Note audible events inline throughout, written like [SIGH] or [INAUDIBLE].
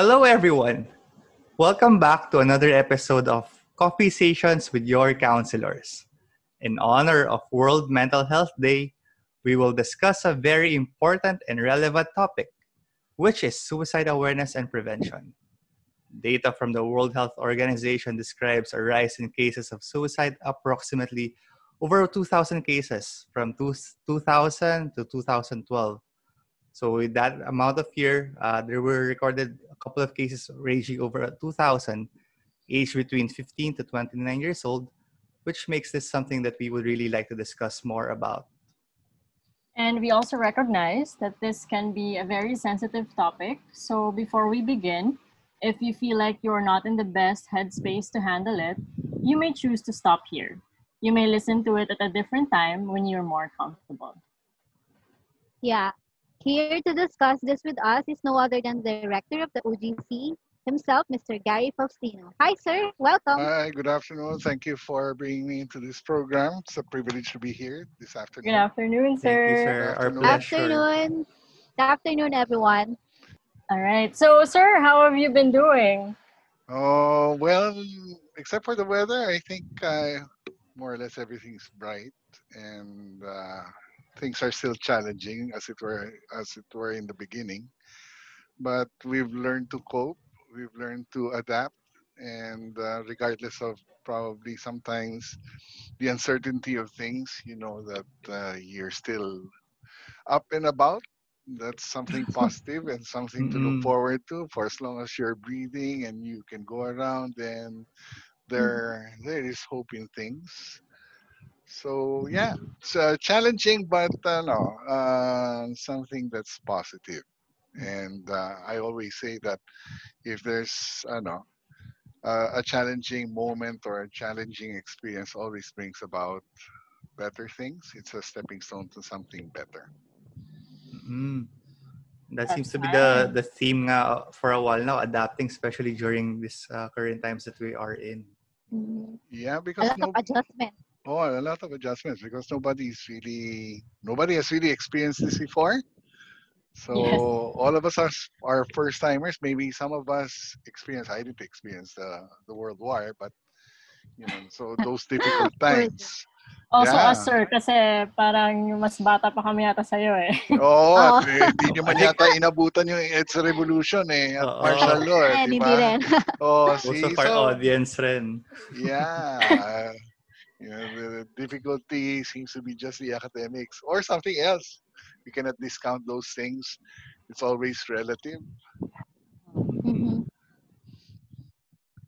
Hello, everyone. Welcome back to another episode of Coffee Sessions with Your Counselors. In honor of World Mental Health Day, we will discuss a very important and relevant topic, which is suicide awareness and prevention. Data from the World Health Organization describes a rise in cases of suicide approximately over 2,000 cases from 2000 to 2012. So with that amount of year, uh, there were recorded a couple of cases ranging over 2,000, aged between 15 to 29 years old, which makes this something that we would really like to discuss more about. And we also recognize that this can be a very sensitive topic. So before we begin, if you feel like you're not in the best headspace to handle it, you may choose to stop here. You may listen to it at a different time when you're more comfortable. Yeah. Here to discuss this with us is no other than the director of the OGC himself, Mr. Gary Faustino. Hi, sir. Welcome. Hi, good afternoon. Thank you for bringing me into this program. It's a privilege to be here this afternoon. Good afternoon, Thank you, sir. sir. Our Afternoon. pleasure. Afternoon. Good afternoon, everyone. All right. So, sir, how have you been doing? Oh, well, except for the weather, I think uh, more or less everything's bright and uh, things are still challenging as it were as it were in the beginning. But we've learned to cope, we've learned to adapt and uh, regardless of probably sometimes the uncertainty of things, you know that uh, you're still up and about that's something [LAUGHS] positive and something to Mm-mm. look forward to for as long as you're breathing and you can go around then there there is hope in things so yeah it's uh, challenging but uh, no uh, something that's positive and uh, i always say that if there's i know uh, a challenging moment or a challenging experience always brings about better things it's a stepping stone to something better Mm. That That's seems to be the, the theme nga for a while now, adapting, especially during this uh, current times that we are in. Mhm. yeah because no, adjustment. Oh, a lot of adjustments because nobody's really nobody has really experienced this before. So Yes. all of us are are first timers. Maybe some of us experience. I didn't experience the the World War, but you know, so [LAUGHS] those difficult times. Also, Yeah. us, sir, kasi parang mas bata pa kami yata sa'yo eh. Oo, [LAUGHS] Oo. at eh, hindi nyo man yata [LAUGHS] inabutan yung EDSA Revolution eh, at Oo. martial law, Eh, eh, di hindi ba? rin. Oh, Most see, of our so, audience rin. yeah, you know, the difficulty seems to be just the academics or something else. You cannot discount those things. It's always relative. Mhm.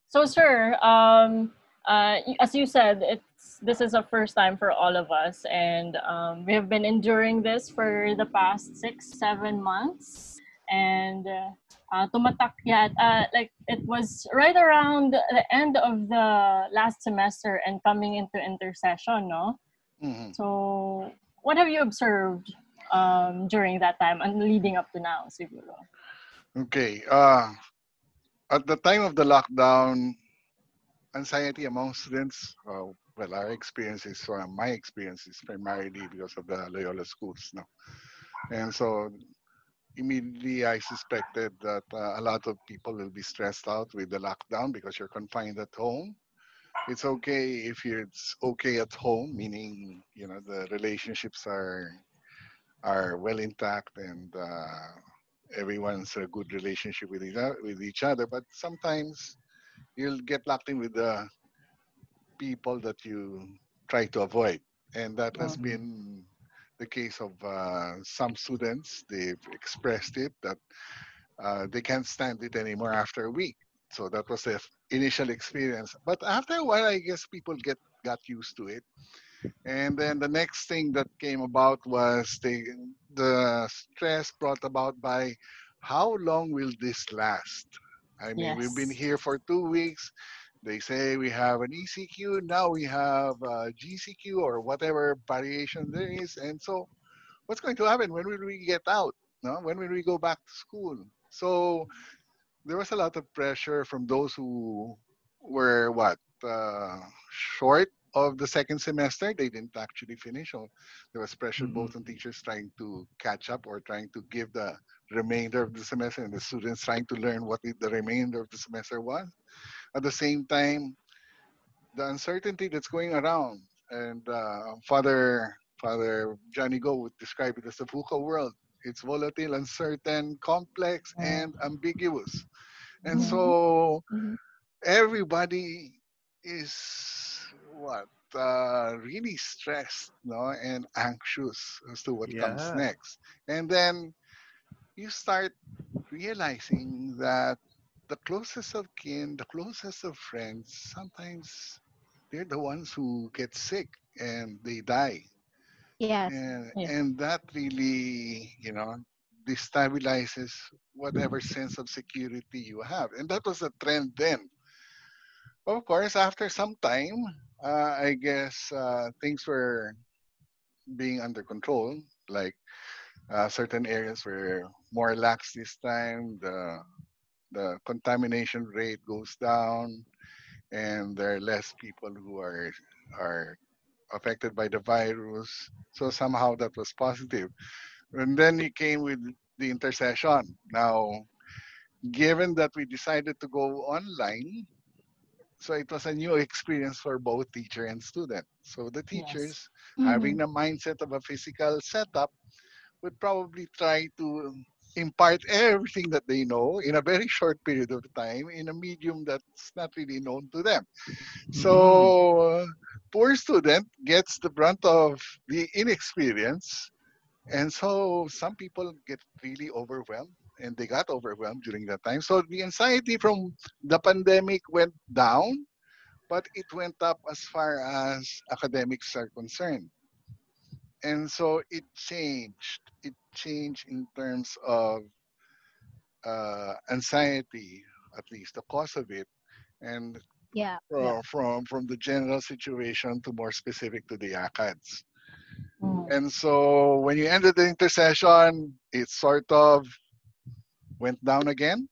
So, sir, um, uh, as you said, it's this is a first time for all of us, and um, we have been enduring this for the past six, seven months, and uh, uh, tumatak yat, uh, like it was right around the end of the last semester and coming into intercession, no? Mhm. So, what have you observed um, during that time and leading up to now, siguro? Okay. Uh, at the time of the lockdown, anxiety among students, uh, well, our experiences, or my experiences, primarily because of the Loyola schools, no, and so immediately I suspected that uh, a lot of people will be stressed out with the lockdown because you're confined at home. It's okay if you're, it's okay at home, meaning you know the relationships are are well intact and uh, everyone's a good relationship with each, o- with each other. But sometimes you'll get locked in with the people that you try to avoid, and that has Mhm. been the case of uh, some students. They've expressed it that uh, they can't stand it anymore after a week. So that was the initial experience. But after a while, I guess people get got used to it. And then the next thing that came about was the the stress brought about by how long will this last? I mean, we've been here for two weeks. They say we have an ECQ, now we have a GCQ or whatever variation there is. And so, what's going to happen? When will we get out? No, when will we go back to school? So, there was a lot of pressure from those who were what uh, short of the second semester, they didn't actually finish. So there was pressure Mhm. both on teachers trying to catch up or trying to give the remainder of the semester and the students trying to learn what the remainder of the semester was. At the same time, the uncertainty that's going around and uh, Father Father Johnny Go would describe it as the VUCA world. It's volatile, uncertain, complex, Yeah. and ambiguous. And Mhm. so Mhm. everybody is what uh, really stressed no and anxious as to what comes next and then you start realizing that the closest of kin the closest of friends sometimes they're the ones who get sick and they die. Yes. and, Yeah. and that really you know destabilizes whatever sense of security you have. And that was a trend then. Of course after some time uh, i guess uh, things were being under control. Like uh, certain areas were more lax this time. The the contamination rate goes down and there are less people who are are affected by the virus. So somehow that was positive. And then he came with the intercession. Now given that we decided to go online so it was a new experience for both teacher and student. So the teachers mm-hmm. having the mindset of a physical setup would probably try to impart everything that they know in a very short period of time in a medium that's not really known to them. So uh, poor student gets the brunt of the inexperience. And so some people get really overwhelmed and they got overwhelmed during that time. So the anxiety from the pandemic went down, but it went up as far as academics are concerned and so it changed it changed in terms of uh, anxiety at least the cause of it and Yeah. uh, from from the general situation to more specific to the acads Mm. and so when you ended the intercession it sort of went down again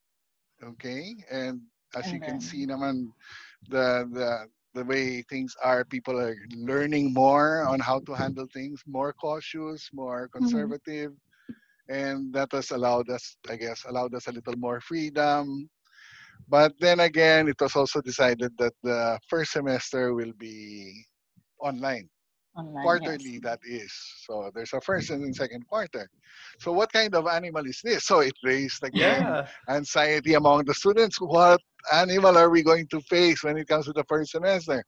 okay and as And you can then- see naman the the the way things are people are learning more on how to handle things more cautious more mm-hmm. conservative and that has allowed us i guess allowed us a little more freedom. But then again it was also decided that the first semester will be online Online, quarterly yes. that is. So there's a first and then second quarter. So what kind of animal is this? [LAUGHS] So it raised again Yeah. anxiety among the students. What animal are we going to face when it comes to the first semester?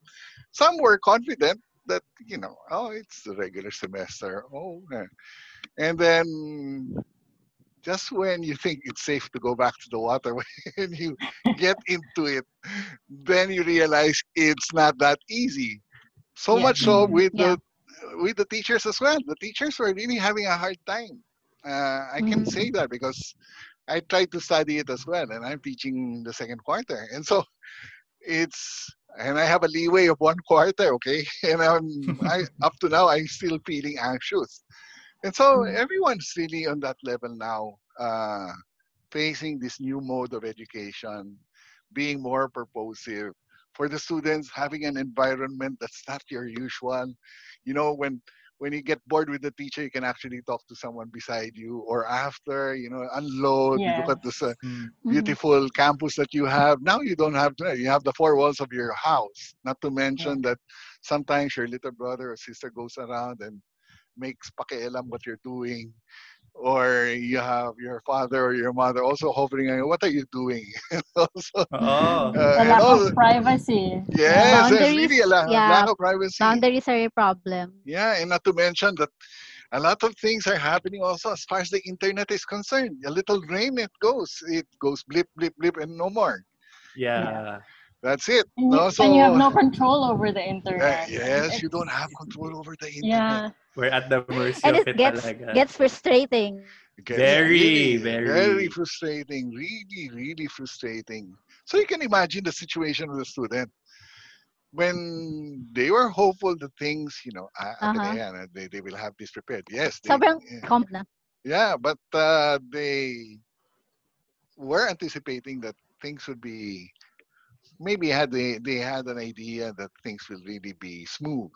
Some were confident that you know oh it's the regular semester oh and then just when you think it's safe to go back to the water [LAUGHS] when you get into it then you realize it's not that easy so Yeah. much so Mhm. with Yeah. the with the teachers as well the teachers were really having a hard time uh, i can Mhm. say that because i tried to study it as well and i'm teaching the second quarter and so it's and i have a leeway of one quarter okay [LAUGHS] and i'm i [LAUGHS] up to now i'm still feeling anxious and so Mhm. everyone's really on that level now uh, facing this new mode of education being more purposive for the students having an environment that's not your usual. You know when when you get bored with the teacher you can actually talk to someone beside you or after you know unload you look at this uh, Mm. Mhm. beautiful campus that you have. Now you don't have that you have the four walls of your house not to mention that sometimes your little brother or sister goes around and makes pakialam what you're doing or you have your father or your mother also hovering what are you doing [LAUGHS] also Oh. uh, The and lack all, of privacy. yes there's Boundaries, really a la- yeah. lack of privacy Boundaries are a problem. yeah, and not to mention that a lot of things are happening also as far as the internet is concerned. A little rain, it goes. It goes blip, blip, blip, and no more. Yeah. That's it. And you, No, and you have no control over the Uh, internet. and yes, you don't have control over the internet. Yeah. We're at the mercy And of it it gets talaga. gets frustrating. Gets Very, really, very. very frustrating. Really, really frustrating. So you can imagine the situation of the student when they were hopeful that things, you know, ah, Uh-huh. they, they will have this prepared. Yes, they, Sobrang yeah. comp na. Yeah, but uh, they were anticipating that things would be maybe had they, they had an idea that things will really be smooth.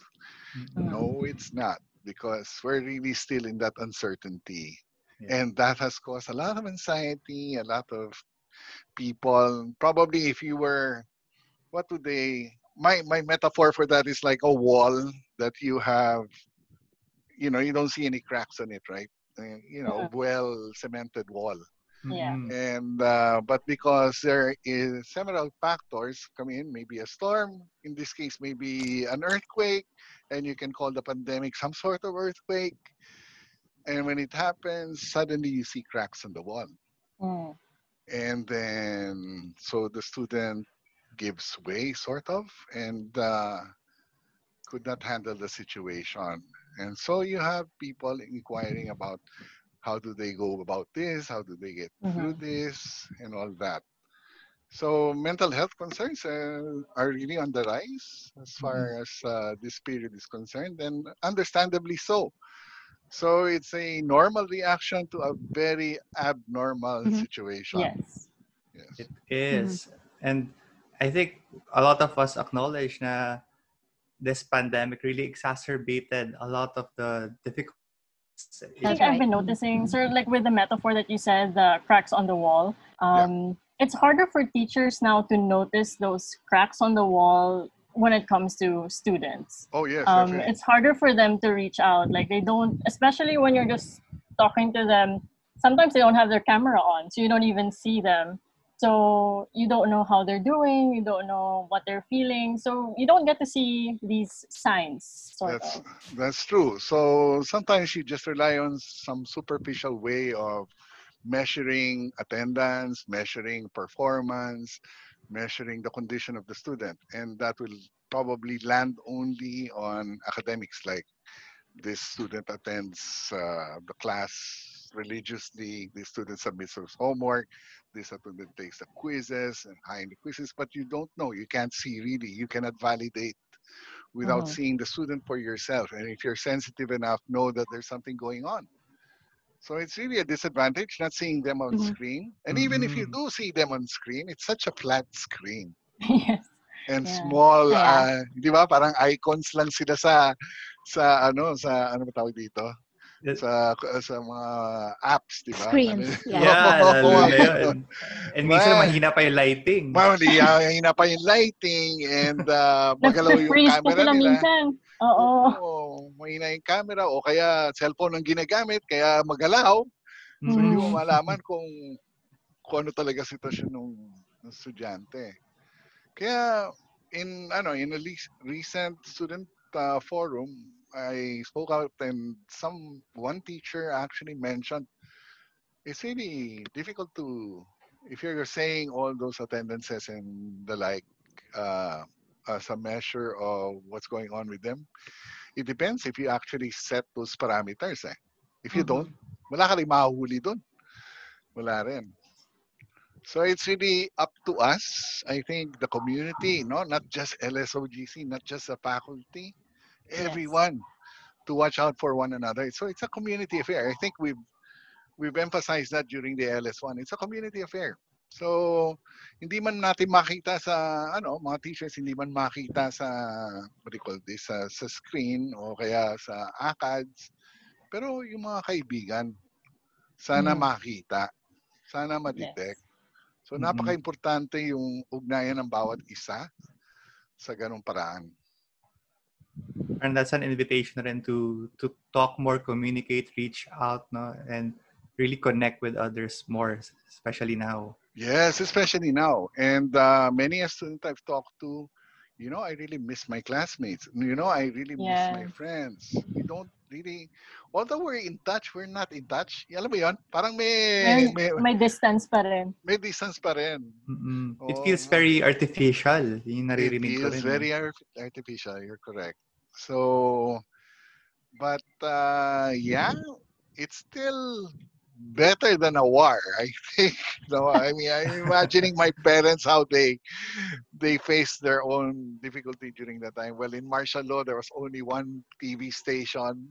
Mm-mm. No, it's not because we're really still in that uncertainty. Yeah. And that has caused a lot of anxiety, a lot of people. Probably if you were, what would they, my, my metaphor for that is like a wall that you have, you know, you don't see any cracks on it, right? Uh, you know, Yeah. well cemented wall. Yeah. And uh, but because there is several factors come in, maybe a storm, in this case maybe an earthquake, and you can call the pandemic some sort of earthquake. And when it happens, suddenly you see cracks in the wall. Mm. And then so the student gives way sort of and uh, could not handle the situation. And so you have people inquiring about how do they go about this, how do they get through this, and all that. So mental health concerns uh, are really on the rise as far as uh, this period is concerned, and understandably so. So it's a normal reaction to a very abnormal Mhm. situation. Yes. Yes. It is. And I think a lot of us acknowledge na this pandemic really exacerbated a lot of the difficulties. I think That's I've been noticing, sort of like with the metaphor that you said, the cracks on the wall. Um, It's harder for teachers now to notice those cracks on the wall when it comes to students. Oh yes, Um, definitely. it's harder for them to reach out. Like they don't, especially when you're just talking to them. Sometimes they don't have their camera on, so you don't even see them. So you don't know how they're doing. You don't know what they're feeling. So you don't get to see these signs. Sort That's of. that's true. So sometimes you just rely on some superficial way of measuring attendance, measuring performance, measuring the condition of the student, and that will probably land only on academics. Like this student attends uh, the class religiously, this student submits his homework, this student takes the quizzes and high in the quizzes, but you don't know. You can't see really. You cannot validate without Mhm. seeing the student for yourself. And if you're sensitive enough, know that there's something going on. So it's really a disadvantage not seeing them on Mhm. screen. And even if you Mhm. do see them on screen, it's such a flat screen yes. and Yeah. small. Yeah. Uh, di ba? Parang icons lang sila sa sa ano sa ano ba tawag dito? Sa sa mga apps, di ba? Screens, Ano- yeah. [LAUGHS] Yeah, lalo na yun. And minsan mahina pa yung lighting. Mali, hina pa yung lighting and uh, [LAUGHS] magalaw yung Nag-freeze pa camera sila nila. minsan. Oo. Oo, mahina yung camera o kaya cellphone ang ginagamit kaya magalaw. So Mm. hindi Mm. mo malaman kung kung ano talaga sitwasyon ng, ng estudyante. Kaya in ano in a le- recent student uh, forum I spoke out and some one teacher actually mentioned it's really difficult to if you're saying all those attendances and the like uh, as a measure of what's going on with them it depends if you actually set those parameters eh. if you Mhm. don't wala ka rin mahuhuli doon wala rin so it's really up to us i think the community no not just lsogc not just the faculty everyone to watch out for one another. So it's a community affair. I think we've we've emphasized that during the ls1 it's a community affair. So hindi man natin makita sa ano mga teachers hindi man makita sa what do you call this sa, sa screen o kaya sa ACADS pero yung mga kaibigan sana Mm. makita. Sana ma-detect. So Mhm. napaka-importante yung ugnayan ng bawat isa sa ganung paraan And that's an invitation rin to to talk more, communicate, reach out, no, and really connect with others more, especially now. Yes, especially now. And uh, many a student I've talked to, you know, I really miss my classmates. You know, I really miss my friends. We don't really, although we're in touch, we're not in touch. Alam mo yun? Parang may, May, may, may distance pa rin. may distance pa rin. Mm-mm. It Oo. feels very artificial. Yung naririnig it ko is rin. eh. very artificial. You're correct. So, but uh, yeah, it's still better than a war. [LAUGHS] I think. No, I mean, I'm imagining my parents how they they faced their own difficulty during that time. Well, in martial law, there was only one TV station.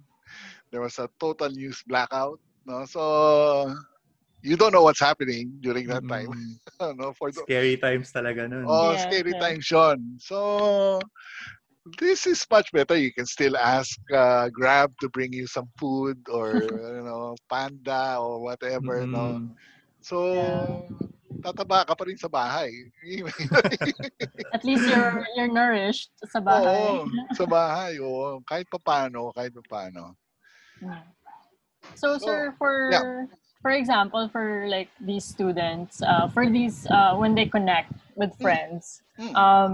There was a total news blackout. No, so you don't know what's happening during that time. Mm, [LAUGHS] no, for the, Scary times talaga nun. oh, Yes, scary yes. times yun. So, this is much better. You can still ask uh, Grab to bring you some food or, [LAUGHS] you know, Panda or whatever, no? Mm. So, tataba ka pa rin sa bahay. [LAUGHS] At least you're you're nourished sa bahay. Oo, sa [LAUGHS] bahay. Oo. Kahit pa paano, kahit pa paano. Mm. So, So, sir, for yeah. for example, for like these students, uh, for these uh, when they connect with friends, Mm. um,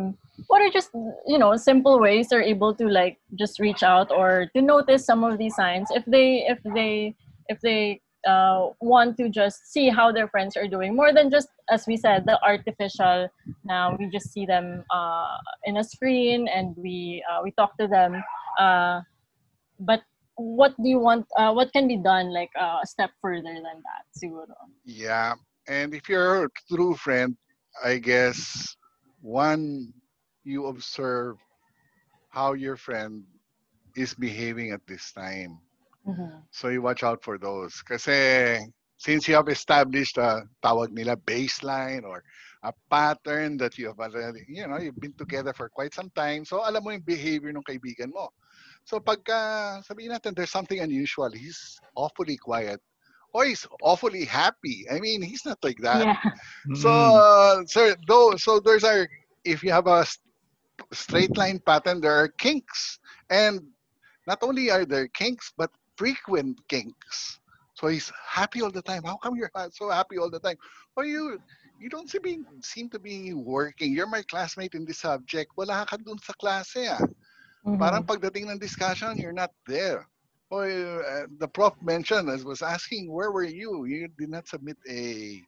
what are just you know simple ways they're able to like just reach out or to notice some of these signs if they if they if they uh, want to just see how their friends are doing more than just as we said the artificial now we just see them uh, in a screen and we uh, we talk to them uh, but what do you want uh, what can be done like uh, a step further than that siguro Yeah. And if you're a true friend, I guess one, you observe how your friend is behaving at this time. Mhm. So you watch out for those. Kasi since you have established a tawag nila baseline or a pattern that you have already, you know, you've been together for quite some time. So alam mo yung behavior ng kaibigan mo. So pagka sabihin natin there's something unusual, he's awfully quiet. Or he's awfully happy. I mean, he's not like that. yeah So, Mm. uh, sir, though, so there's our, if you have a s- straight line pattern, there are kinks. And not only are there kinks, but frequent kinks. So he's happy all the time. How come you're so happy all the time? Well, you, you don't seem, being, seem to be working. You're my classmate in this subject. Wala ka dun sa klase ah. Mhm. Parang pagdating ng discussion, you're not there. Or uh, the prof mentioned, as was asking, where were you? You did not submit a.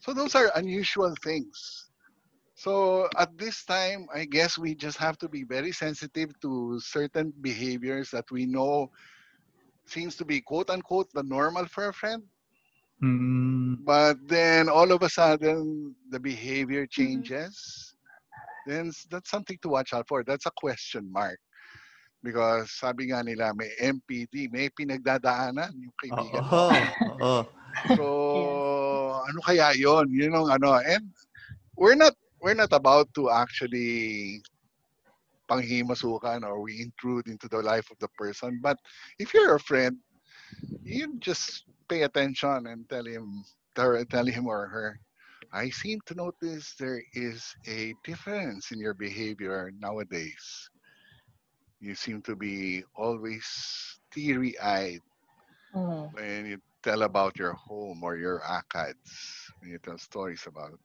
So those are unusual things. So at this time, I guess we just have to be very sensitive to certain behaviors that we know seems to be quote unquote the normal for a friend. Mm. But then all of a sudden the behavior changes. Then that's something to watch out for. That's a question mark. Because sabi nga nila may MPD, may pinagdadaanan yung kaibigan mo. Oo. Oo. So ano kaya 'yon? Yun ang ano. And we're not we're not about to actually panghimasukan or we intrude into the life of the person. But if you're a friend, you just pay attention and tell him tell, him or her, I seem to notice there is a difference in your behavior nowadays. You seem to be always teary eyed Mhm. when you tell about your home or your ACADs, when you tell stories about it.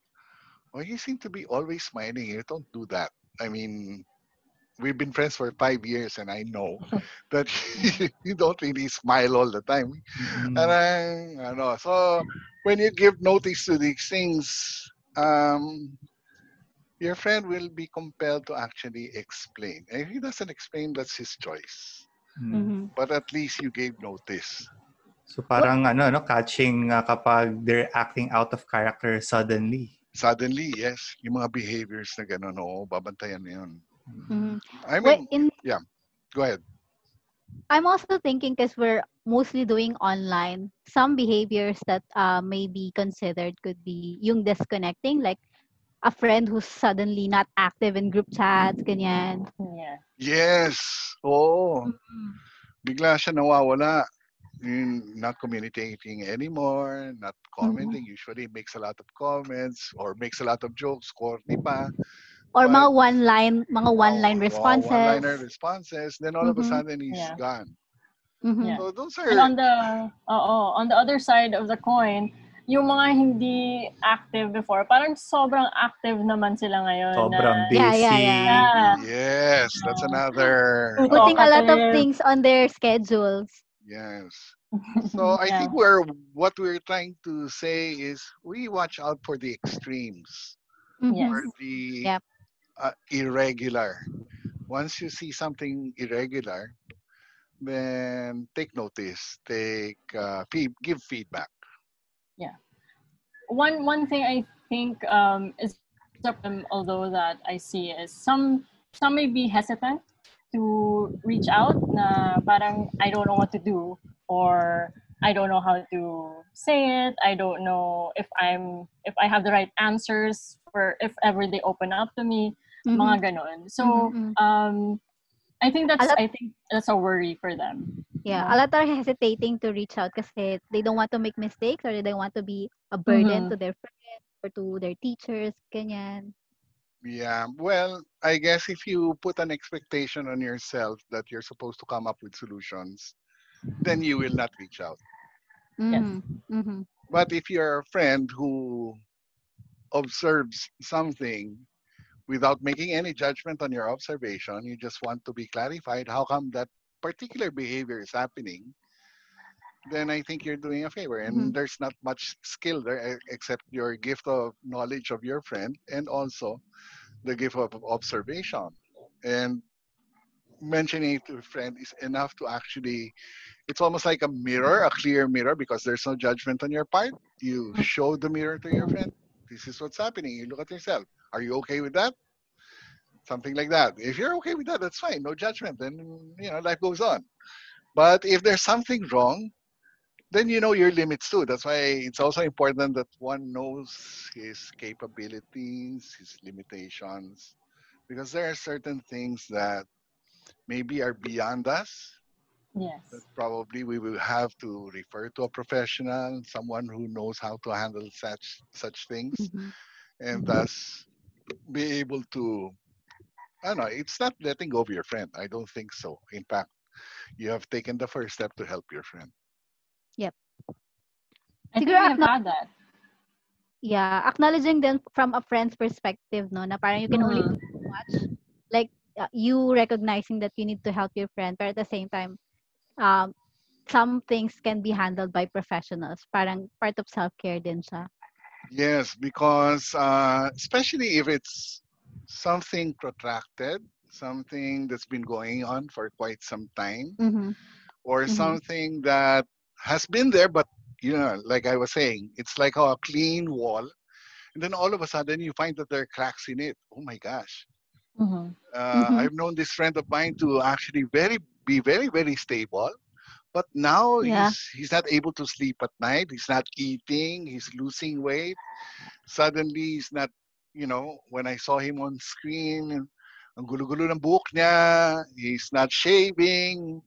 Well, you seem to be always smiling. You don't do that. I mean, we've been friends for five years, and I know [LAUGHS] that [LAUGHS] you don't really smile all the time. Mm. And I, I know. So when you give notice to these things, um, your friend will be compelled to actually explain. And if he doesn't explain, that's his choice. Mm. Mhm. But at least you gave notice. So parang ano no catching uh, kapag they're acting out of character suddenly. Suddenly, yes, yung mga behaviors na gano'n, oo, babantayan na yun. Mhm. I Wait, mean, in go ahead. I'm also thinking because we're mostly doing online, some behaviors that uh, may be considered could be yung disconnecting, like a friend who's suddenly not active in group chats, ganyan. yeah Yes, oo. Mhm. Bigla siya nawawala. Not communicating anymore, not commenting. Usually makes a lot of comments or makes a lot of jokes, corny pa. Or But- mga one-line, mga one-line responses. One-liner responses. Then all of a Mhm. sudden he's Yeah. gone. Mhm. Yeah. So those And on are, the oo, on the other side of the coin, yung mga hindi active before, parang sobrang active naman sila ngayon. Sobrang na, busy. Yeah, yeah, yeah. Yes, that's another, Putting a lot of things on their schedules. Yes. So [LAUGHS] I Yeah. think we're what we're trying to say is we watch out for the extremes Mhm. Yes. or the Yep. uh, irregular. Once you see something irregular, then take notice, take uh, give feedback. Yeah. One one thing I think um, is although that I see is some some may be hesitant to reach out na parang I don't know what to do or I don't know how to say it. I don't know if I'm if I have the right answers for if ever they open up to me. Mhm. Mga ganon. So Mhm, mhm. um, I think that's lot- I think that's a worry for them. Yeah, a lot are hesitating to reach out kasi they don't want to make mistakes or they don't want to be a burden Mhm. to their friends or to their teachers, ganyan. Yeah, well, I guess if you put an expectation on yourself that you're supposed to come up with solutions, then you will not reach out. Mhm. Mhm. But if you're a friend who observes something without making any judgment on your observation, you just want to be clarified how come that particular behavior is happening, then I think you're doing a favor. And Mhm. there's not much skill there except your gift of knowledge of your friend and also the gift of observation. And mentioning it to a friend is enough to actually it's almost like a mirror, a clear mirror, because there's no judgment on your part. You show the mirror to your friend. This is what's happening. You look at yourself. Are you okay with that? Something like that. If you're okay with that, that's fine. No judgment. Then you know life goes on. But if there's something wrong, then you know your limits too. That's why it's also important that one knows his capabilities, his limitations, because there are certain things that maybe are beyond us Yes. that probably we will have to refer to a professional, someone who knows how to handle such such things, Mhm. and Mhm. thus be able to. I don't know. It's not letting go of your friend. I don't think so. In fact, you have taken the first step to help your friend. I think we Siguro have had that. Yeah, acknowledging them from a friend's perspective, no, na parang you can only Mhm. do so much. Like uh, you recognizing that you need to help your friend, but at the same time, um, some things can be handled by professionals. Parang part of self-care din siya. Yes, because uh, especially if it's something protracted, something that's been going on for quite some time, Mhm. or Mhm. something that has been there, but you know, like I was saying, it's like a clean wall, and then all of a sudden you find that there are cracks in it. Oh my gosh! Mhm. Uh, Mhm. I've known this friend of mine to actually very be very very stable, but now Yeah. he's he's not able to sleep at night. He's not eating. He's losing weight. Suddenly he's not. You know, when I saw him on screen, ang gulo-gulo ng buhok niya. He's not shaving.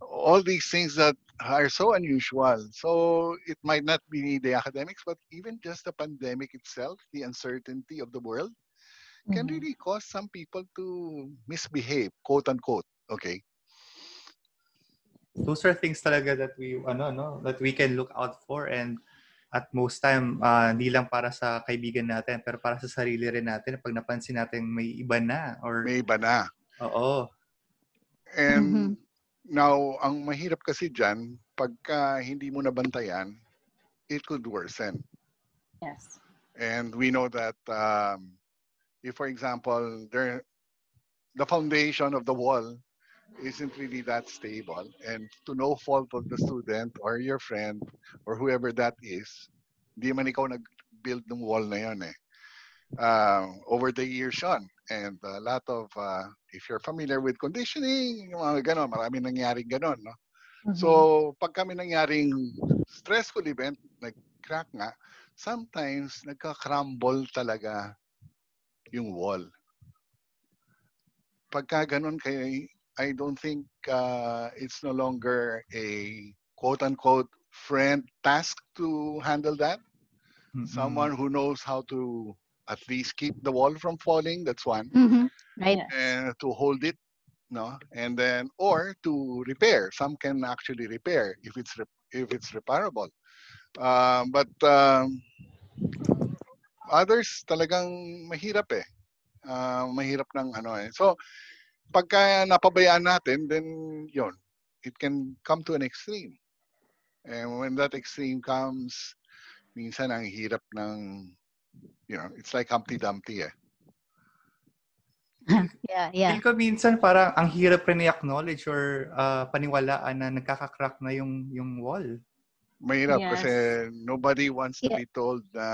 All these things that are so unusual. So it might not be the academics, but even just the pandemic itself, the uncertainty of the world can Mhm. really cause some people to misbehave, quote unquote. Okay. Those are things talaga that we ano no that we can look out for and at most time ah, hindi lang para sa kaibigan natin pero para sa sarili rin natin pag napansin natin may iba na or May iba na. oo And Mhm. Now, ang mahirap kasi dyan, pagka hindi mo nabantayan, it could worsen. Yes. And we know that um, if, for example, there, the foundation of the wall isn't really that stable, and to no fault of the student or your friend or whoever that is, di man ikaw nag-build ng wall na yun eh. Uh, over the years yun. And a lot of, uh, if you're familiar with conditioning, yung mga ganon, marami nangyaring ganon, no? Mhm. So, pag kami nangyaring stressful event, nag-crack nga, sometimes nagka-crumble talaga yung wall. Pagka ganun kay I don't think uh, it's no longer a quote-unquote friend task to handle that. Mm-mm. Someone who knows how to at least keep the wall from falling, that's one. Mhm. Right? And to hold it no and then or to repair some can actually repair if it's rep- if it's reparable um, but um, others talagang mahirap eh Ah, mahirap ng ano eh so pagka napabayaan natin then yon it can come to an extreme and when that extreme comes minsan ang hirap ng you know it's like Humpty Dumpty eh yeah, yeah. Feel ko minsan parang ang hirap rin i-acknowledge or ah, paniwalaan na nagkaka-crack na yung yung wall. Mahirap Yes. kasi nobody wants to Yeah. be told na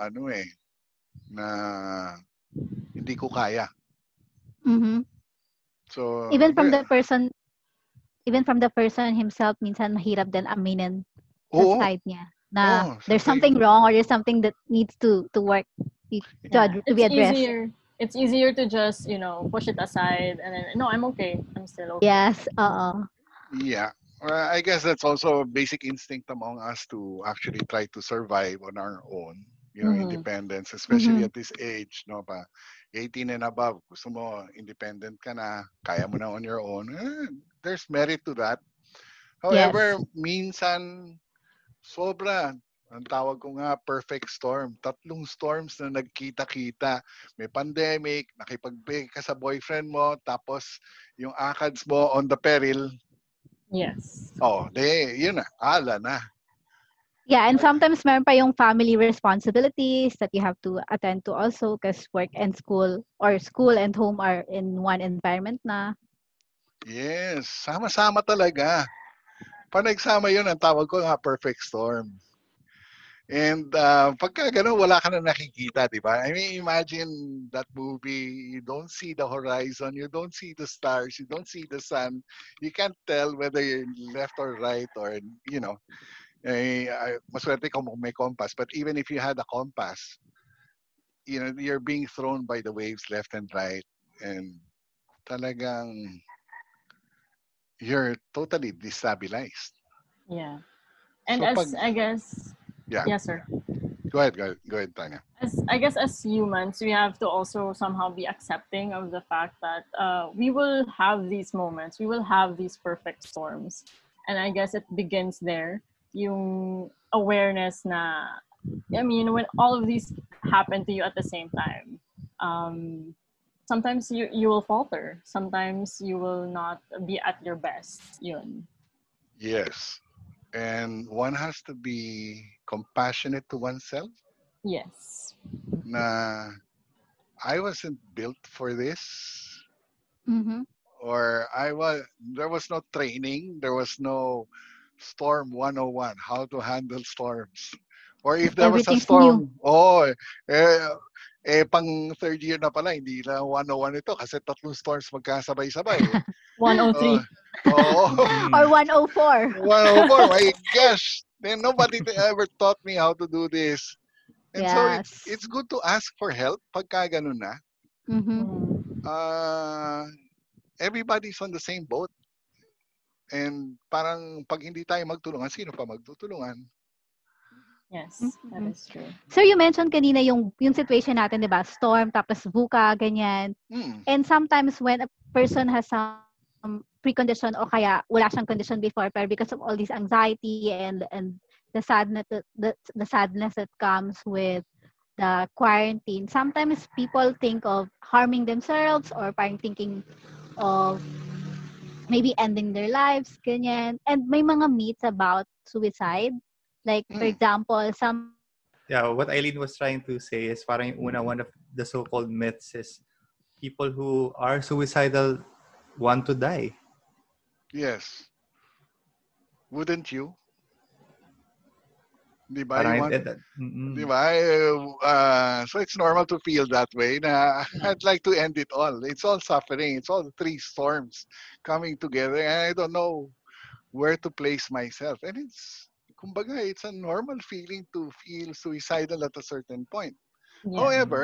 ano eh na hindi ko kaya. Mhm. So Even from the- the person even from the person himself minsan mahirap din aminin sa Oo. side niya na Oo, there's something side. wrong or there's something that needs to to work to, Yeah, ad- to be it's addressed. easier. It's easier to just you know push it aside and then no, I'm okay. I'm still okay. Yes, Uh. Yeah. Well, I guess that's also a basic instinct among us to actually try to survive on our own. You know, Mhm. independence, especially Mhm. at this age, no pa 18 and above, gusto mo independent ka na, kaya mo na on your own. Eh, there's merit to that. However, minsan sobra ang tawag ko nga perfect storm. Tatlong storms na nagkita-kita. May pandemic, nakipag-break ka sa boyfriend mo, tapos yung akads mo on the peril, Yes. Oh, de, yun na. Ala na. Yeah, and sometimes meron pa yung family responsibilities that you have to attend to also because work and school or school and home are in one environment na. Yes, sama-sama talaga. Pag nagsama yun, ang tawag ko nga perfect storm. And uh, pagka gano'n, wala ka na nakikita, di ba? I mean, imagine that movie, you don't see the horizon, you don't see the stars, you don't see the sun. You can't tell whether you're left or right or, you know, eh, ay- maswerte kung may compass. But even if you had a compass, you know, you're being thrown by the waves left and right. And talagang you're totally destabilized. Yeah. And So as pag- I guess Yeah. yes, sir. Go ahead, go ahead, go ahead, Tanya. As I guess as humans, we have to also somehow be accepting of the fact that uh, we will have these moments, we will have these perfect storms, and I guess it begins there. Yung awareness na, I mean, when all of these happen to you at the same time, um, sometimes you you will falter. Sometimes you will not be at your best. Yun. Yes. And one has to be compassionate to oneself. Yes. Na I wasn't built for this. Mm-hmm. Or I was there was no training, there was no storm 101, how to handle storms. Or if there was a storm, oh, eh, eh, pang third year na pala, hindi lang 101 ito kasi tatlong storms magkasabay-sabay. eh. [LAUGHS] 103. Oo. Mm. Or 104. Wow, oh my gosh. Then nobody ever taught me how to do this. And so it's, Yes. it's good to ask for help pagka ganun na. Mhm. Uh, everybody's on the same boat. And parang pag hindi tayo magtulungan, sino pa magtutulungan? Yes, that Mhm. is true. So you mentioned kanina yung yung situation natin, 'di ba? Storm tapos VUCA ganyan. Hmm. And sometimes when a person has some precondition o kaya wala siyang condition before pero because of all this anxiety and and the sadness that the, the sadness that comes with the quarantine sometimes people think of harming themselves or parang thinking of maybe ending their lives ganyan and may mga myths about suicide like for Mm. example some Yeah, what Eileen was trying to say is parang yung una, one of the so-called myths is people who are suicidal want to die. Yes. Wouldn't you? Di ba? Parang want- that- mm-mm. Di ba? Uh, so it's normal to feel that way na [LAUGHS] I'd like to end it all. It's all suffering. It's all three storms coming together and I don't know where to place myself. And it's, kumbaga, it's a normal feeling to feel suicidal at a certain point. Yeah. However,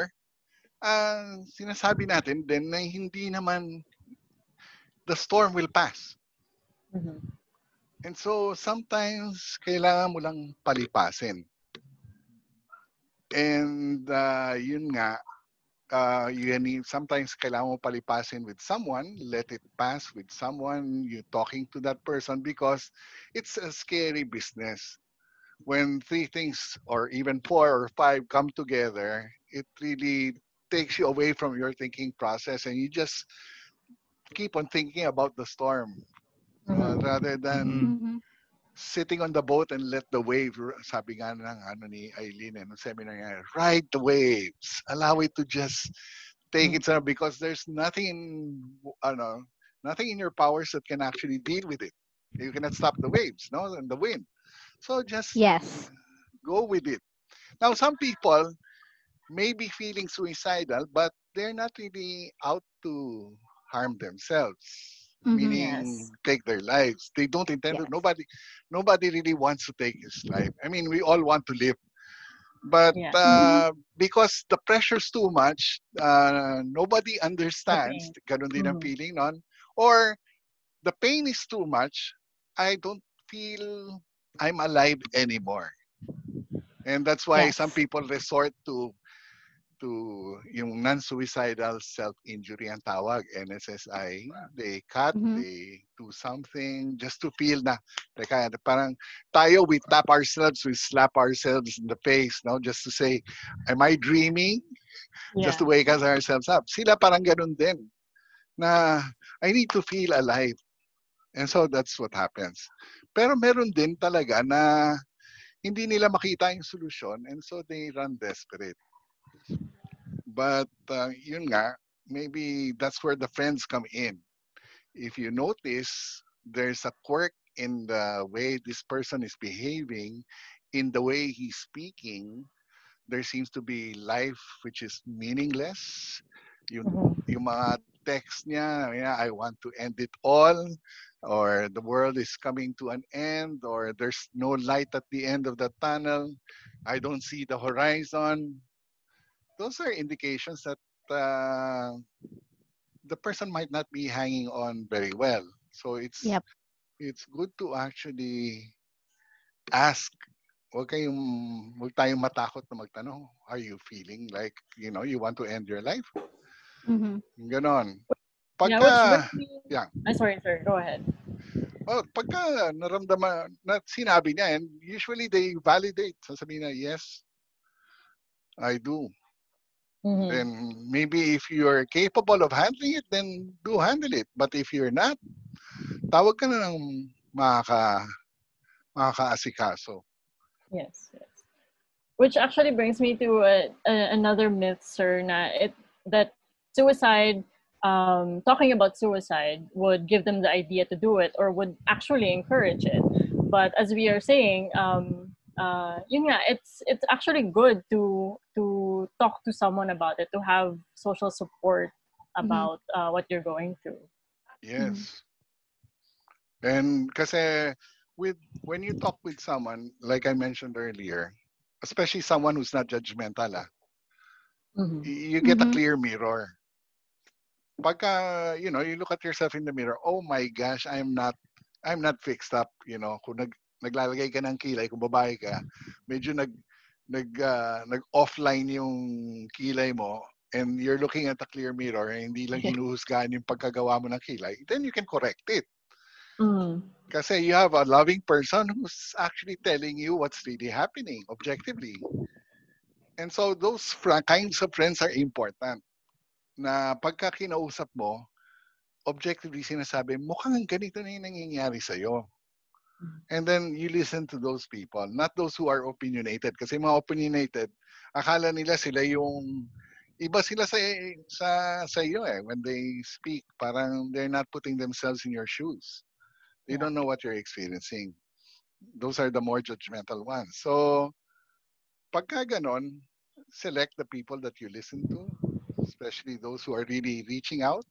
ang sinasabi natin din na hindi naman the storm will pass. Mhm. And so sometimes kailangan mo lang palipasin. And uh, yun nga, uh, you need, sometimes kailangan mo palipasin with someone, let it pass with someone, You're talking to that person because it's a scary business. When three things or even four or five come together, it really takes you away from your thinking process and you just keep on thinking about the storm uh, Mhm. rather than Mhm. Sitting on the boat and let the wave, sabi nga ng ano ni Eileen, eh, nung seminar niya, ride the waves. Allow it to just take its own because there's nothing in, ano, nothing in your powers that can actually deal with it. You cannot stop the waves, no, and the wind. So just Yes. go with it. Now, some people may be feeling suicidal, but they're not really out to harm themselves. Mhm. meaning Yes. take their lives. They don't intend to. Nobody, nobody really wants to take his life. I mean, we all want to live, but Yeah. uh, because the pressure's too much, uh, nobody understands. Ganun din ang Mhm. feeling nun. Or the pain is too much. I don't feel I'm alive anymore, and that's why some people resort to to yung non-suicidal self-injury ang tawag, NSSI. They cut, Mhm. they do something just to feel na, teka, parang tayo, we tap ourselves, we slap ourselves in the face, no? Just to say, am I dreaming? Yeah. Just to wake us ourselves up. Sila parang ganun din, na I need to feel alive. And so that's what happens. Pero meron din talaga na hindi nila makita yung solusyon and so they run desperate. But uh, yun nga, maybe that's where the friends come in. If you notice, there's a quirk in the way this person is behaving, in the way he's speaking. There seems to be life which is meaningless. Yung, Mhm. yung mga text niya, yeah, I want to end it all, or the world is coming to an end, or there's no light at the end of the tunnel. I don't see the horizon. Those are indications that uh, the person might not be hanging on very well. So it's Yep. it's good to actually ask. Huwag kayong, huwag tayong matakot na magtanong, are you feeling like, you know, you want to end your life? Mhm. Ganon. yeah, Pagka, which brings me- yeah. I'm sorry, sir. Go ahead. oh, pagka naramdaman, na sinabi niya, and usually they validate. Sasabihin na, yes, I do. Mhm. Then maybe if you're capable of handling it, then do handle it. But if you're not, tawag ka na ng makaka, makakaasikaso. Yes, yes. Which actually brings me to a, a, another myth, sir, na it, that suicide, um, talking about suicide would give them the idea to do it or would actually encourage it. But as we are saying, um, uh, yun nga, it's it's actually good to to talk to someone about it, to have social support about uh, what you're going through. Yes. And kasi with when you talk with someone, like I mentioned earlier, especially someone who's not judgmental, ah, Mhm. you get a Mhm. clear mirror. Pagka, you know, you look at yourself in the mirror, oh my gosh, I'm not I'm not fixed up, you know. Kung nag naglalagay ka ng kilay, kung babae ka, medyo nag nag ah, nag-offline yung kilay mo and you're looking at a clear mirror and hindi lang hinuhusgahan yung pagkagawa mo ng kilay, then you can correct it. Mhm. Kasi you have a loving person who's actually telling you what's really happening objectively. And so those kinds of friends are important. Na pagka kinausap mo, objectively sinasabi, mukhang ganito na yung nangyayari sa'yo. And then you listen to those people, not those who are opinionated. Kasi mga opinionated, akala nila sila yung iba sila sa sa sa iyo eh. When they speak parang they're not putting themselves in your shoes. They don't know what you're experiencing. Those are the more judgmental ones. So pagka ganon select the people that you listen to especially those who are really reaching out.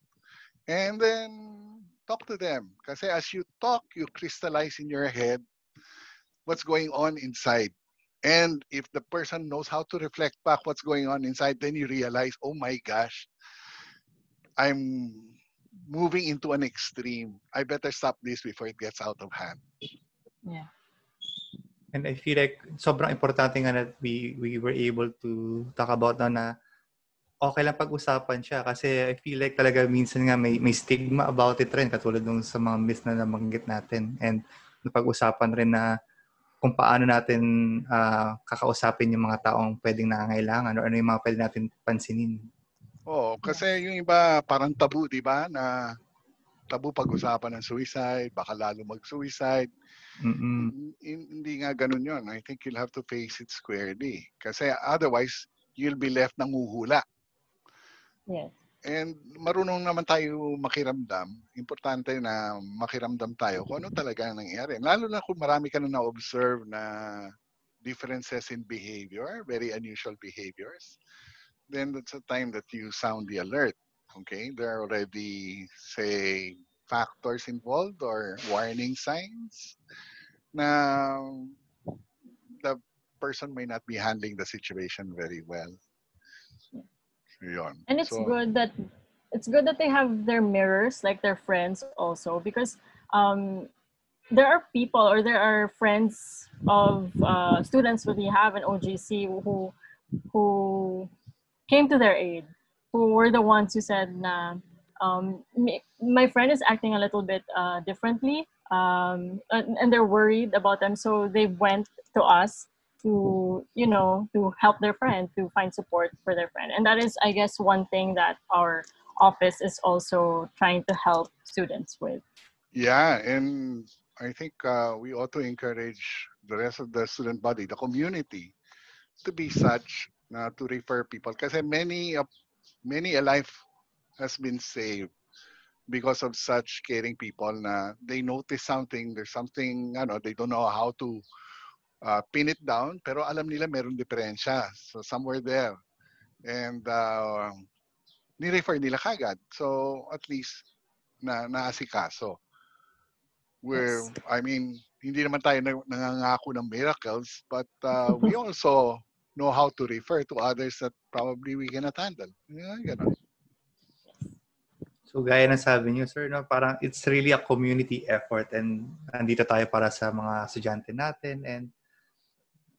And then talk to them. Kasi as you talk you crystallize in your head what's going on inside. And if the person knows how to reflect back what's going on inside then you realize oh my gosh i'm moving into an extreme. I better stop this before it gets out of hand. Yeah. And I feel like sobrang importante nga that we, we were able to talk about na na okay lang pag-usapan siya kasi I feel like talaga minsan nga may, may stigma about it rin katulad nung sa mga myths na nabanggit natin and napag-usapan rin na kung paano natin ah, kakausapin yung mga taong pwedeng nangangailangan or ano yung mga pwede natin pansinin. Oo, kasi yung iba parang tabu, di ba? Na tabu pag-usapan ng suicide, baka lalo mag-suicide. Hin- Hindi nga ganun yon. I think you'll have to face it squarely. Kasi otherwise, you'll be left ng uhula. Yes. And marunong naman tayo makiramdam. Importante na makiramdam tayo kung ano talaga ang nangyayari. Lalo na kung marami ka na na-observe na differences in behavior, very unusual behaviors, then that's a time that you sound the alert. Okay? There are already, say, factors involved or warning signs na the person may not be handling the situation very well. Yun. And it's So, good that it's good that they have their mirrors, like their friends also, because um, there are people or there are friends of uh, students that we have in OGC who who came to their aid, who were the ones who said, "Nah, um, my friend is acting a little bit uh, differently, um, and, and they're worried about them, so they went to us to you know to help their friend to find support for their friend and that is i guess one thing that our office is also trying to help students with Yeah, and I think uh, we ought to encourage the rest of the student body, the community, to be such na to refer people. because many of many a life has been saved because of such caring people na they notice something, there's something, ano, they don't know how to uh, pin it down, pero alam nila meron diferensya. So somewhere there. And uh, ni-refer nila kagad. So at least na naasikaso. Where, Yes. I mean, hindi naman tayo nang- nangangako ng miracles, but uh, we [LAUGHS] also know how to refer to others that probably we cannot handle. Yeah, ganun. So gaya ng sabi niyo, sir, no, parang it's really a community effort and andito tayo para sa mga estudyante natin and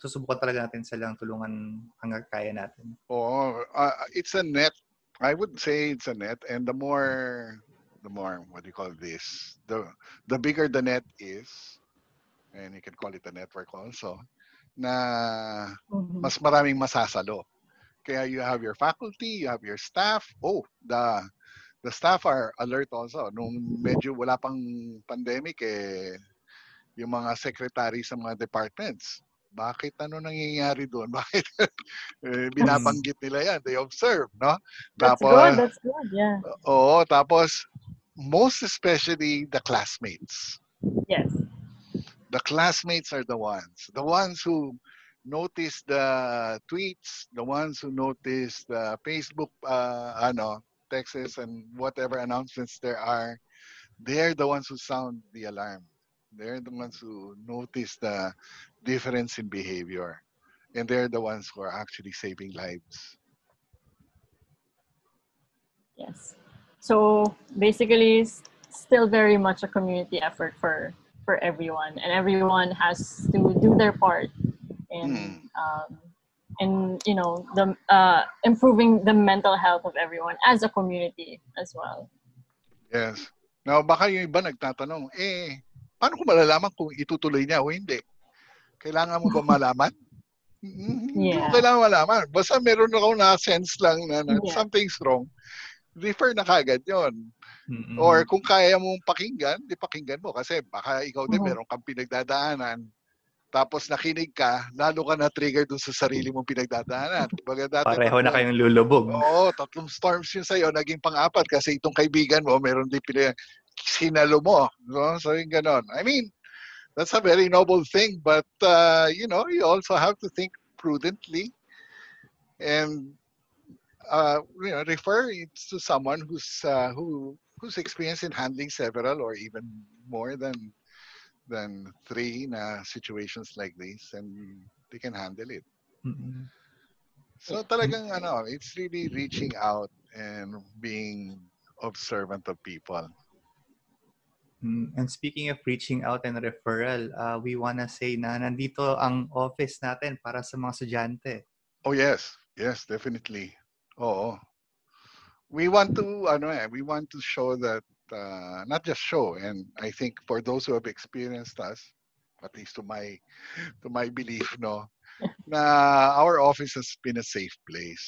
susubukan talaga natin silang tulungan hanggang kaya natin. Oo, uh, it's a net. I would say it's a net, and the more, the more, what do you call this? The the bigger the net is, and you can call it a network also, na mas maraming masasalo. Kaya you have your faculty, you have your staff. Oh, the the staff are alert also. Nung medyo wala pang pandemic, eh, yung mga secretary sa mga departments, bakit ano nangyayari doon? [LAUGHS] Bakit eh, binabanggit nila yan? They observe, no? that's Tapos, good that's good yeah oo, tapos, most especially the classmates yes the classmates are the ones the ones who notice the tweets the ones who notice the facebook uh, ano texts and whatever announcements there are they're the ones who sound the alarm they're the ones who notice the difference in behavior and they're the ones who are actually saving lives. Yes. So basically it's still very much a community effort for for everyone and everyone has to do their part in um, in you know the uh, improving the mental health of everyone as a community as well. Yes. Now baka yung iba nagtatanong eh paano ko malalaman kung itutuloy niya o hindi kailangan mo ba [LAUGHS] malaman Mm, Hindi mo Yeah. kailangan malaman. Basta meron ako na-sense lang na, na Yeah. something's wrong, refer na kagad yon. Mm-mm. Or kung kaya mong pakinggan, di pakinggan mo. Kasi baka ikaw din Mhm. meron kang pinagdadaanan. Tapos nakinig ka, lalo ka na-trigger dun sa sarili mong pinagdadaanan. Baga dati, pareho na kayong lulubog. Oo, tatlong storms yun sa'yo, naging pang-apat kasi itong kaibigan mo, meron din pina, sinalo mo. No? So yung ganon. I mean, that's a very noble thing, but uh, you know, you also have to think prudently and uh, you know, refer it to someone who's uh, who who's experienced in handling several or even more than than three na situations like this and they can handle it. Mm-mm. So talagang ano, it's really reaching out and being observant of people. Mm, And speaking of reaching out and referral, uh, we wanna say na nandito ang office natin para sa mga estudyante. Oh yes, yes, definitely. Oh, We want to ano eh, we want to show that uh, not just show and I think for those who have experienced us, at least to my to my belief no, [LAUGHS] na our office has been a safe place.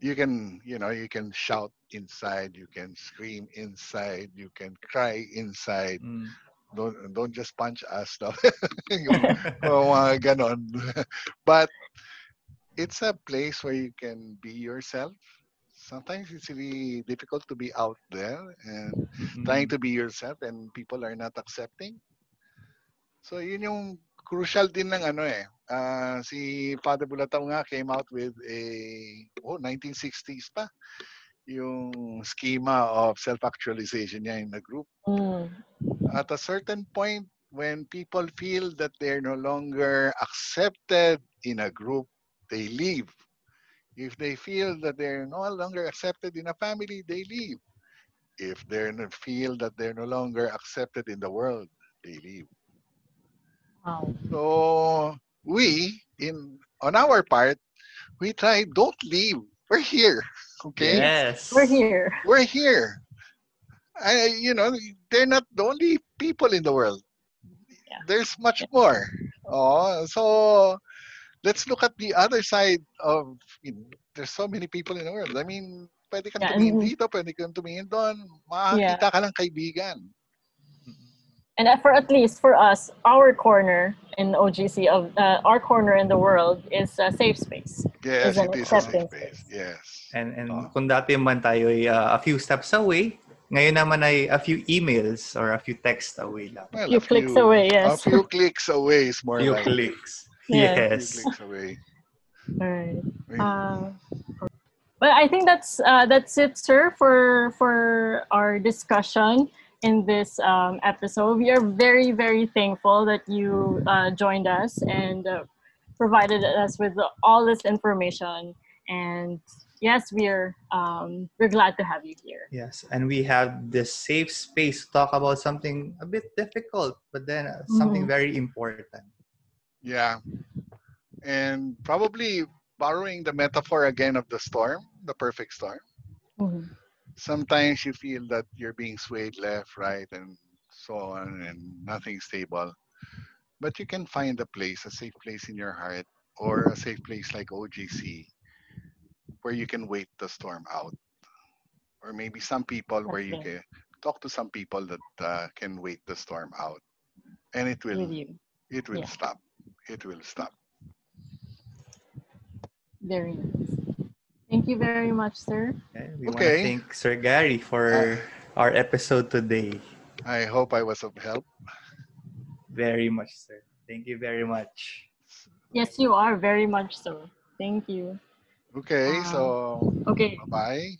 You can, you know, you can shout inside, you can scream inside, you can cry inside. Mm. Don't don't just punch us no. Yung o mga ganon. But it's a place where you can be yourself. Sometimes it's really difficult to be out there and Mm-mm. trying to be yourself and people are not accepting. So yun yung crucial din ng ano eh. Ah, si Father Bulataw nga came out with a oh 1960s pa yung schema of self-actualization niya in the group. Mm. At a certain point, when people feel that they're no longer accepted in a group, they leave. If they feel that they're no longer accepted in a family, they leave. If they feel that they're no longer accepted in the world, they leave. Wow. So we, in on our part, we try don't leave. We're here. [LAUGHS] Okay? Yes. We're here. We're here. I, you know, they're not the only people in the world. Yeah. There's much more. Oh, so let's look at the other side of you know, there's so many people in the world. I mean, pwede kang Yeah, tumingin and- dito, pwede kang tumingin doon. Makakita ka ng kaibigan. And for at least for us, our corner in OGC of uh, our corner in the world is a safe space. Yes, Is an it is a safe space. space. Yes. And, and Oh. kung dati man tayo ay uh, a few steps away, ngayon naman ay a few emails or a few texts away lang. Well, Few a clicks away, yes. A few clicks away is more few like clicks. Yeah. A Yes. few clicks away. All right. Wait. Uh, but I think that's uh, that's it, sir, for for our discussion in this um, episode. We are very very thankful that you uh, joined us and uh, provided us with all this information. And yes, we're um, we're glad to have you here. Yes, and we have this safe space to talk about something a bit difficult, but then uh, something Mhm. very important. Yeah. And probably borrowing the metaphor again of the storm, the perfect storm. Mhm. Sometimes you feel that you're being swayed left, right, and so on, and nothing stable. But you can find a place, a safe place in your heart, or a safe place like OGC, where you can wait the storm out. Or maybe some people where you can talk to some people that uh, can wait the storm out, and it will it will Yeah. stop. It will stop. very nice. Thank you very much, sir. Okay, we want to thank Sir Gary for our episode today. I hope I was of help. Very much, sir. Thank you very much. Yes, you are very much so. Thank you. Okay, Um, so Okay. bye.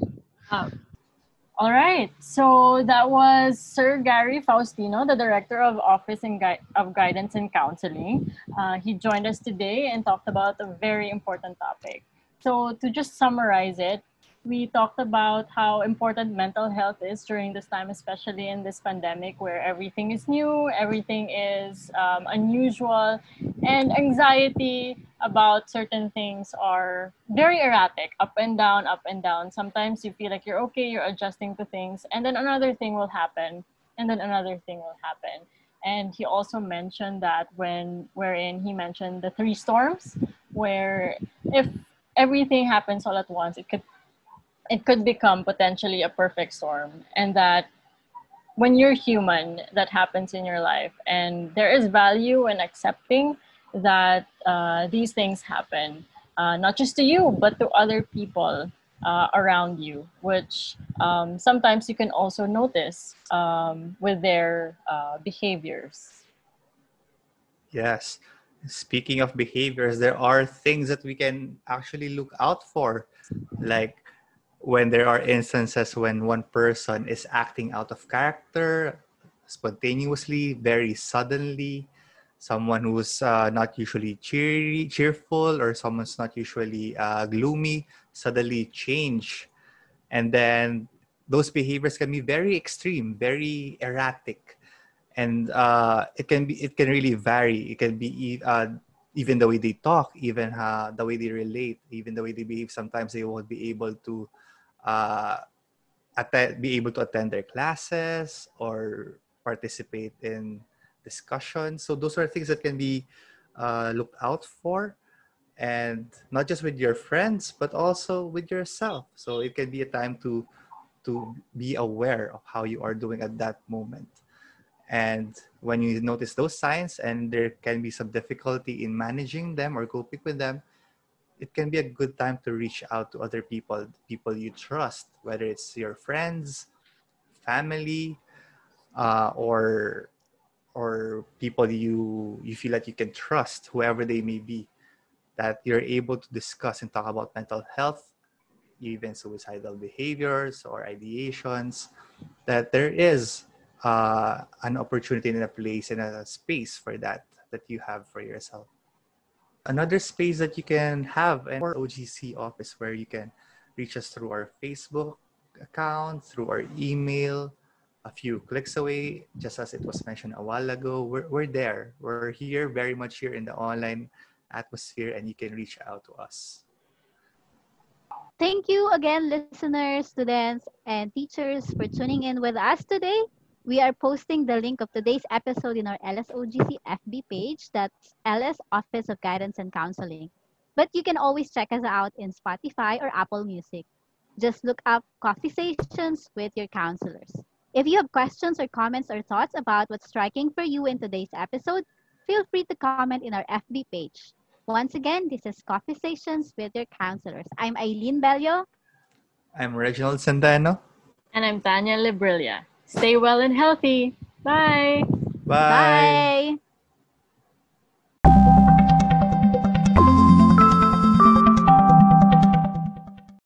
All right. So that was Sir Gary Faustino, the Director of Office and Gui- of Guidance and Counseling. Uh, he joined us today and talked about a very important topic. So to just summarize it, we talked about how important mental health is during this time, especially in this pandemic where everything is new, everything is um, unusual, and anxiety about certain things are very erratic, up and down, up and down. Sometimes you feel like you're okay, you're adjusting to things, and then another thing will happen, and then another thing will happen. And he also mentioned that when wherein he mentioned the three storms, where if everything happens all at once, it could it could become potentially a perfect storm, and that when you're human, that happens in your life, and there is value in accepting that uh, these things happen, uh, not just to you, but to other people uh, around you, which um, sometimes you can also notice um, with their uh, behaviors. Yes. Speaking of behaviors, there are things that we can actually look out for. Like when there are instances when one person is acting out of character, spontaneously, very suddenly, someone who's uh, not usually cheery, cheerful, or someone's not usually uh, gloomy, suddenly change. And then those behaviors can be very extreme, very erratic and uh, it can be it can really vary. It can be uh, even the way they talk, even uh, the way they relate, even the way they behave. Sometimes they won't be able to uh, attend, be able to attend their classes or participate in discussions. So those are things that can be uh, looked out for, and not just with your friends, but also with yourself. So it can be a time to to be aware of how you are doing at that moment. And when you notice those signs and there can be some difficulty in managing them or coping with them, it can be a good time to reach out to other people, people you trust, whether it's your friends, family, uh, or or people you you feel that you can trust, whoever they may be, that you're able to discuss and talk about mental health even suicidal behaviors or ideations, that there is uh, an opportunity and a place and a space for that that you have for yourself. Another space that you can have in our OGC office where you can reach us through our Facebook account, through our email, a few clicks away, just as it was mentioned a while ago. We're, we're there. We're here, very much here in the online atmosphere, and you can reach out to us. Thank you again, listeners, students, and teachers for tuning in with us today. We are posting the link of today's episode in our LSOGC FB page. That's LS Office of Guidance and Counseling. But you can always check us out in Spotify or Apple Music. Just look up Coffee Stations with your counselors. If you have questions or comments or thoughts about what's striking for you in today's episode, feel free to comment in our FB page. Once again, this is Coffee Stations with your counselors. I'm Eileen Bello. I'm Reginald Santano. And I'm Tanya Librilla. Stay well and healthy. Bye. Bye. Bye.